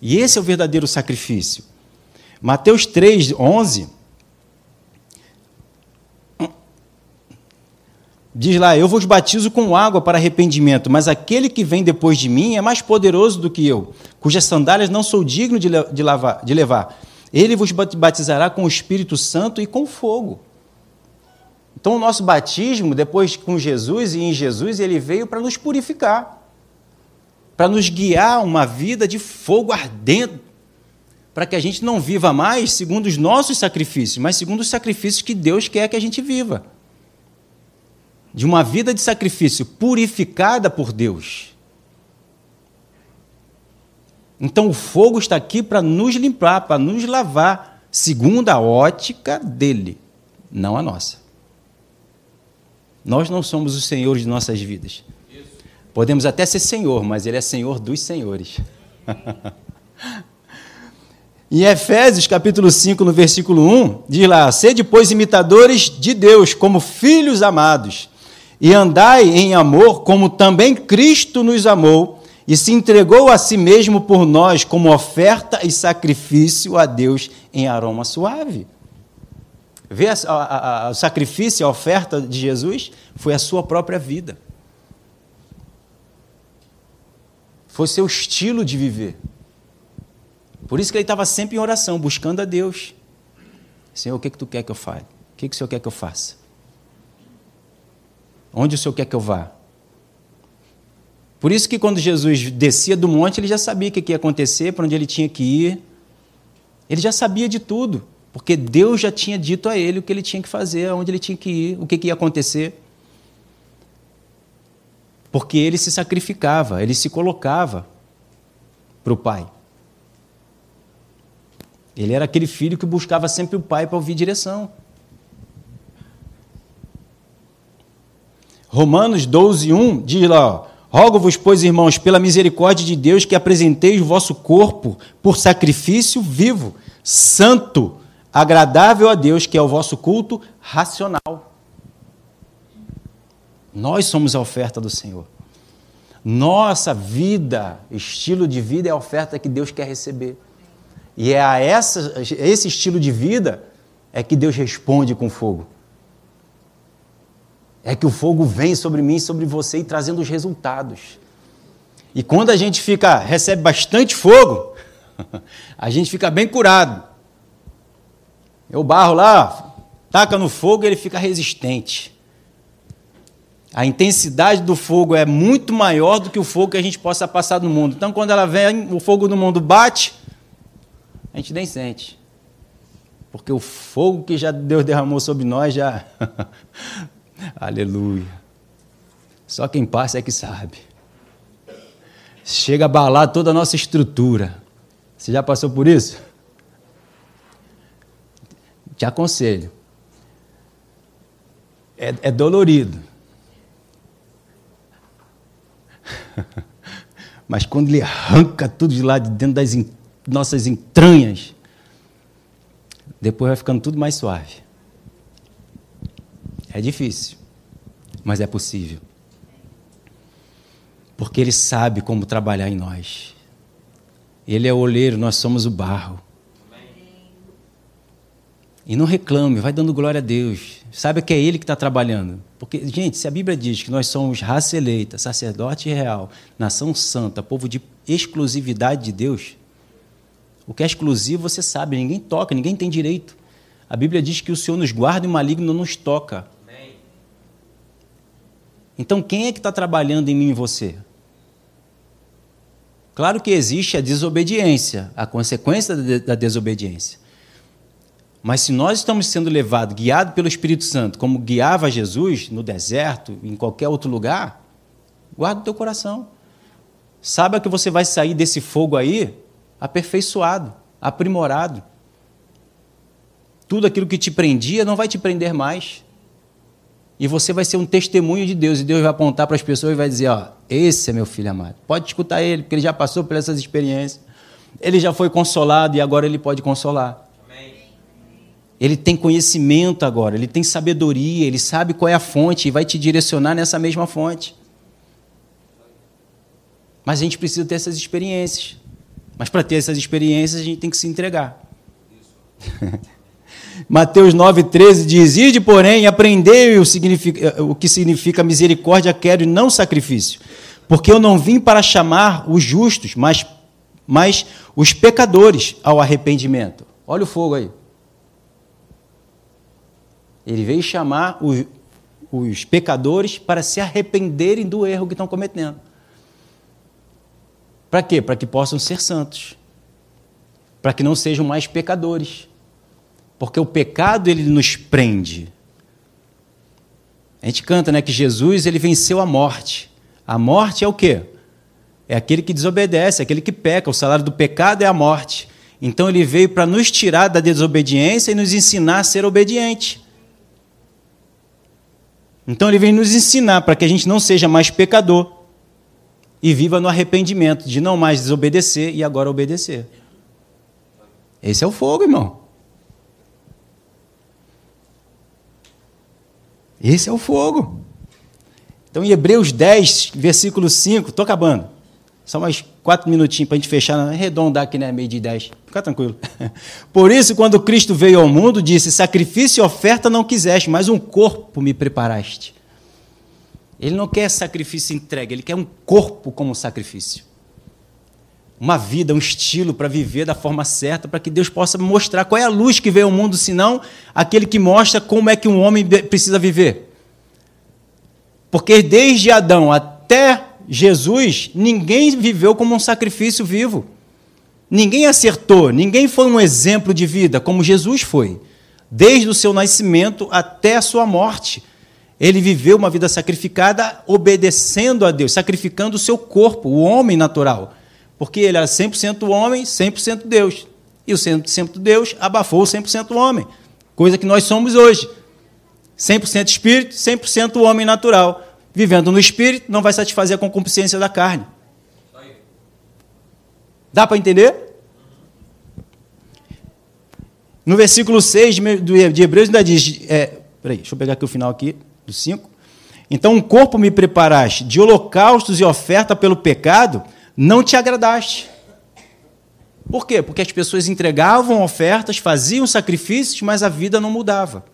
E esse é o verdadeiro sacrifício. Mateus 3, 11 Diz lá: Eu vos batizo com água para arrependimento, mas aquele que vem depois de mim é mais poderoso do que eu, cujas sandálias não sou digno de, de, lavar, de levar. Ele vos batizará com o Espírito Santo e com fogo. Então, o nosso batismo, depois com Jesus e em Jesus, ele veio para nos purificar, para nos guiar uma vida de fogo ardendo, para que a gente não viva mais segundo os nossos sacrifícios, mas segundo os sacrifícios que Deus quer que a gente viva de uma vida de sacrifício purificada por Deus. Então o fogo está aqui para nos limpar, para nos lavar, segundo a ótica dele, não a nossa. Nós não somos os senhores de nossas vidas. Podemos até ser senhor, mas ele é senhor dos senhores. <laughs> Em Efésios capítulo 5, no versículo 1, diz lá: Sede, pois, imitadores de Deus, como filhos amados, e andai em amor, como também Cristo nos amou e se entregou a si mesmo por nós como oferta e sacrifício a Deus em aroma suave. Vê a, a, a, o sacrifício, a oferta de Jesus foi a sua própria vida. Foi seu estilo de viver. Por isso que ele estava sempre em oração, buscando a Deus. Senhor, o que, que tu quer que eu fale? O que, que o Senhor quer que eu faça? Onde o Senhor quer que eu vá? Por isso que quando Jesus descia do monte, ele já sabia o que ia acontecer, para onde ele tinha que ir. Ele já sabia de tudo, porque Deus já tinha dito a ele o que ele tinha que fazer, aonde ele tinha que ir, o que ia acontecer. Porque ele se sacrificava, ele se colocava para o Pai. Ele era aquele filho que buscava sempre o Pai para ouvir direção. Romanos 12, 1 diz lá: Rogo-vos, pois, irmãos, pela misericórdia de Deus, que apresenteis o vosso corpo por sacrifício vivo, santo, agradável a Deus, que é o vosso culto racional. Nós somos a oferta do Senhor. Nossa vida, estilo de vida é a oferta que Deus quer receber. E é a essa, esse estilo de vida é que Deus responde com fogo é que o fogo vem sobre mim, sobre você e trazendo os resultados. E quando a gente fica recebe bastante fogo, <laughs> a gente fica bem curado. O barro lá, taca no fogo e ele fica resistente. A intensidade do fogo é muito maior do que o fogo que a gente possa passar no mundo. Então, quando ela vem, o fogo no mundo bate, a gente nem sente. Porque o fogo que já Deus derramou sobre nós já <laughs> Aleluia. Só quem passa é que sabe. Chega a abalar toda a nossa estrutura. Você já passou por isso? Te aconselho. É, é dolorido. <laughs> Mas quando ele arranca tudo de lá de dentro das nossas entranhas, depois vai ficando tudo mais suave. É difícil. mas é possível. Porque Ele sabe como trabalhar em nós. Ele é o olheiro, nós somos o barro. E não reclame, vai dando glória a Deus. Sabe que é Ele que está trabalhando. Porque, gente, se a Bíblia diz que nós somos raça eleita, sacerdote real, nação santa, povo de exclusividade de Deus, o que é exclusivo você sabe, ninguém toca, ninguém tem direito. A Bíblia diz que o Senhor nos guarda e o maligno não nos toca. Então, quem é que está trabalhando em mim e você? Claro que existe a desobediência, a consequência da desobediência. Mas se nós estamos sendo levados, guiados pelo Espírito Santo, como guiava Jesus no deserto, em qualquer outro lugar, guarda o teu coração. Saiba que você vai sair desse fogo aí aperfeiçoado, aprimorado. Tudo aquilo que te prendia não vai te prender mais. E você vai ser um testemunho de Deus. E Deus vai apontar para as pessoas e vai dizer: Ó, esse é meu filho amado. Pode escutar ele, porque ele já passou por essas experiências. Ele já foi consolado e agora ele pode consolar. Ele tem conhecimento agora, ele tem sabedoria, ele sabe qual é a fonte e vai te direcionar nessa mesma fonte. Mas a gente precisa ter essas experiências. Mas para ter essas experiências, a gente tem que se entregar. <laughs> Mateus 9,13 diz: Ide, porém, aprendei o, o, que significa misericórdia, quero e não sacrifício. Porque eu não vim para chamar os justos, mas, mas os pecadores ao arrependimento. Olha o fogo aí. Ele veio chamar os, os pecadores para se arrependerem do erro que estão cometendo. Para quê? Para que possam ser santos. Para que não sejam mais pecadores. Porque o pecado ele nos prende. A gente canta, né, que Jesus ele venceu a morte. A morte é o quê? É aquele que desobedece, é aquele que peca. O salário do pecado é a morte. Então ele veio para nos tirar da desobediência e nos ensinar a ser obediente. Então ele vem nos ensinar para que a gente não seja mais pecador e viva no arrependimento de não mais desobedecer e agora obedecer. Esse é o fogo, irmão. Esse é o fogo. Então, em Hebreus 10, versículo 5, estou acabando. Só mais quatro minutinhos para a gente fechar, arredondar aqui, né? Meio de dez. Fica tranquilo. <laughs> Por isso, quando Cristo veio ao mundo, disse: Sacrifício e oferta não quiseste, mas um corpo me preparaste. Ele não quer sacrifício entregue, ele quer um corpo como sacrifício. Uma vida, um estilo para viver da forma certa, para que Deus possa mostrar qual é a luz que veio ao mundo, senão aquele que mostra como é que um homem precisa viver. Porque desde Adão até Jesus, ninguém viveu como um sacrifício vivo. Ninguém acertou, ninguém foi um exemplo de vida como Jesus foi. Desde o seu nascimento até a sua morte. Ele viveu uma vida sacrificada, obedecendo a Deus, sacrificando o seu corpo, o homem natural. Porque ele era 100% homem, 100% Deus. E o 100% Deus abafou o 100% homem. Coisa que nós somos hoje. 100% espírito, 100% homem natural vivendo no espírito, não vai satisfazer a concupiscência da carne. Dá para entender? No versículo 6 de Hebreus ainda diz, é, peraí, deixa eu pegar aqui o final aqui, do 5. Então, um corpo me preparaste, de holocaustos e oferta pelo pecado, não te agradaste. Por quê? Porque as pessoas entregavam ofertas, faziam sacrifícios, mas a vida não mudava.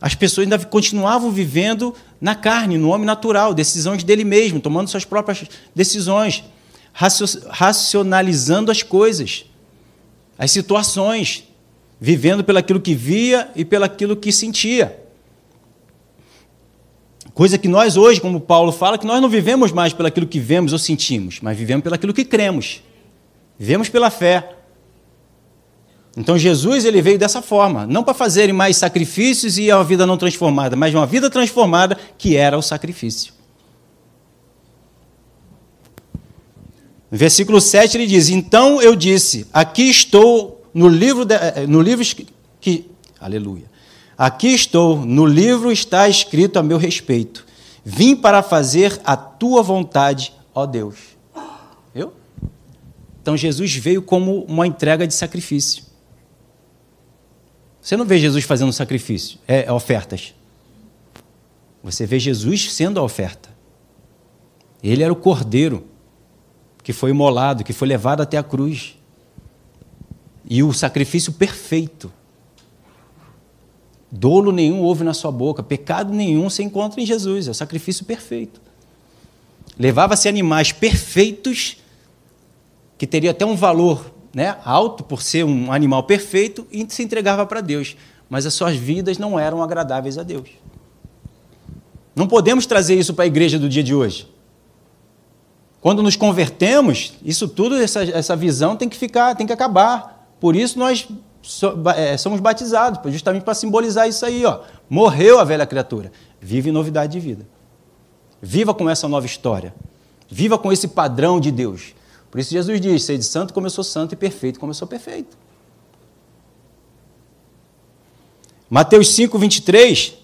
As pessoas ainda continuavam vivendo na carne, no homem natural, decisões dele mesmo, tomando suas próprias decisões, racionalizando as coisas, as situações, vivendo pelaquilo que via e pelaquilo que sentia. Coisa que nós hoje, como Paulo fala, que nós não vivemos mais pelaquilo que vemos ou sentimos, mas vivemos pelaquilo que cremos. Vivemos pela fé. Então Jesus ele veio dessa forma, não para fazerem mais sacrifícios e a vida não transformada, mas uma vida transformada que era o sacrifício. No versículo 7 ele diz: Então eu disse: Aqui estou no livro, de, eh, no livro que. Aleluia. Aqui estou, no livro está escrito a meu respeito. Vim para fazer a tua vontade, ó Deus. Viu? Então Jesus veio como uma entrega de sacrifício. Você não vê Jesus fazendo sacrifício, é, é ofertas. Você vê Jesus sendo a oferta. Ele era o cordeiro que foi imolado, que foi levado até a cruz. E o sacrifício perfeito. Dolo nenhum houve na sua boca, pecado nenhum se encontra em Jesus, é o sacrifício perfeito. Levava-se animais perfeitos, que teria até um valor né, alto por ser um animal perfeito, e se entregava para Deus. Mas as suas vidas não eram agradáveis a Deus. Não podemos trazer isso para a igreja do dia de hoje. Quando nos convertemos, isso tudo, essa, essa visão tem que ficar, tem que acabar. Por isso nós somos batizados, justamente para simbolizar isso aí. Ó. Morreu a velha criatura. Vive novidade de vida. Viva com essa nova história. Viva com esse padrão de Deus. Por isso Jesus diz: Sede santo como eu sou santo e perfeito como eu sou perfeito. Mateus 5, 23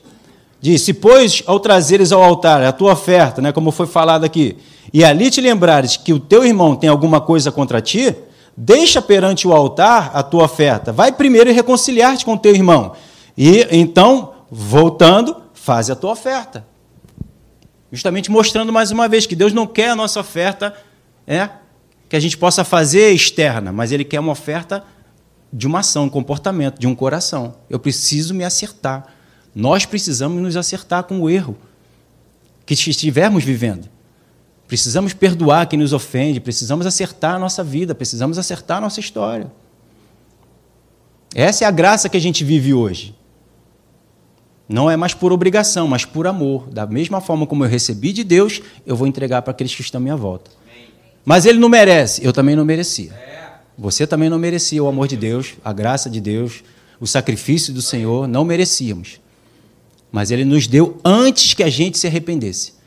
diz: Se, pois, ao trazeres ao altar a tua oferta, né, como foi falado aqui, e ali te lembrares que o teu irmão tem alguma coisa contra ti, deixa perante o altar a tua oferta. Vai primeiro reconciliar-te com o teu irmão. E então, voltando, faz a tua oferta. Justamente mostrando mais uma vez que Deus não quer a nossa oferta é, que a gente possa fazer externa, mas Ele quer uma oferta de uma ação, um comportamento, de um coração. Eu preciso me acertar. Nós precisamos nos acertar com o erro que estivermos vivendo. Precisamos perdoar quem nos ofende, precisamos acertar a nossa vida, precisamos acertar a nossa história. Essa é a graça que a gente vive hoje. Não é mais por obrigação, mas por amor. Da mesma forma como eu recebi de Deus, eu vou entregar para aqueles que estão à minha volta. Mas ele não merece, eu também não merecia. Você também não merecia o amor de Deus, a graça de Deus, o sacrifício do Senhor, não merecíamos. Mas ele nos deu antes que a gente se arrependesse.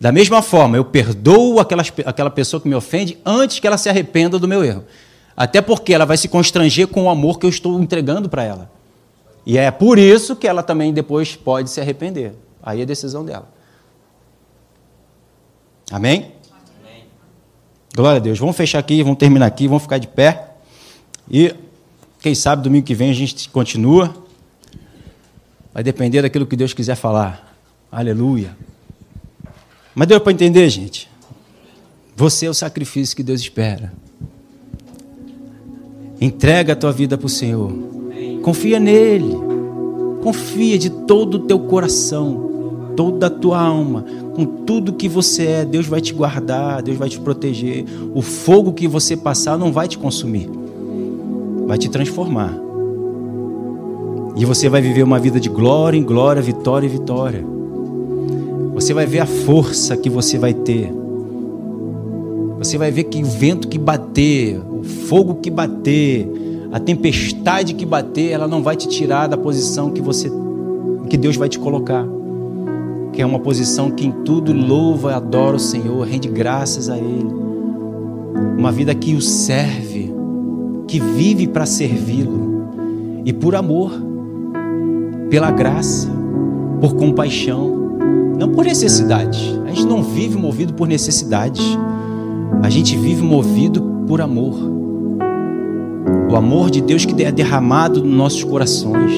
Da mesma forma, eu perdoo aquela, aquela pessoa que me ofende antes que ela se arrependa do meu erro. Até porque ela vai se constranger com o amor que eu estou entregando para ela. E é por isso que ela também depois pode se arrepender. Aí é decisão dela. Amém? Amém? Glória a Deus. Vamos fechar aqui, vamos terminar aqui, vamos ficar de pé. E quem sabe domingo que vem a gente continua. Vai depender daquilo que Deus quiser falar. Aleluia. Mas deu para entender, gente? Você é o sacrifício que Deus espera. Entrega a tua vida para o Senhor. Confia nele. Confia de todo o teu coração, toda a tua alma, com tudo que você é. Deus vai te guardar, Deus vai te proteger. O fogo que você passar não vai te consumir, vai te transformar. E você vai viver uma vida de glória em glória, vitória em vitória. Você vai ver a força que você vai ter. Você vai ver que o vento que bater, o fogo que bater, a tempestade que bater, ela não vai te tirar da posição que você que Deus vai te colocar. Que é uma posição que em tudo louva, adora o Senhor, rende graças a ele. Uma vida que o serve, que vive para servi-lo e por amor, pela graça, por compaixão não por necessidade. A gente não vive movido por necessidade. A gente vive movido por amor. O amor de Deus que é derramado nos nossos corações.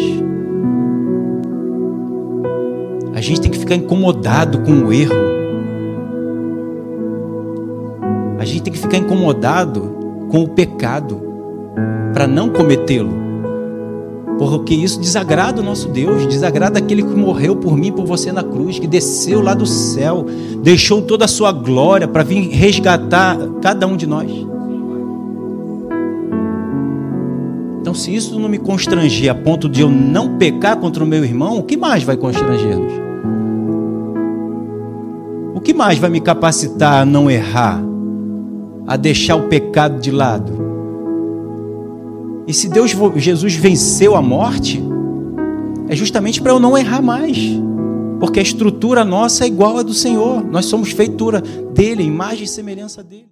A gente tem que ficar incomodado com o erro. A gente tem que ficar incomodado com o pecado para não cometê-lo porque isso desagrada o nosso Deus, desagrada aquele que morreu por mim, por você na cruz, que desceu lá do céu, deixou toda a sua glória para vir resgatar cada um de nós. Então, se isso não me constranger a ponto de eu não pecar contra o meu irmão, o que mais vai constranger-nos? O que mais vai me capacitar a não errar, a deixar o pecado de lado? E se Deus, Jesus venceu a morte, é justamente para eu não errar mais. Porque a estrutura nossa é igual à do Senhor. Nós somos feitura dele, imagem e semelhança dele.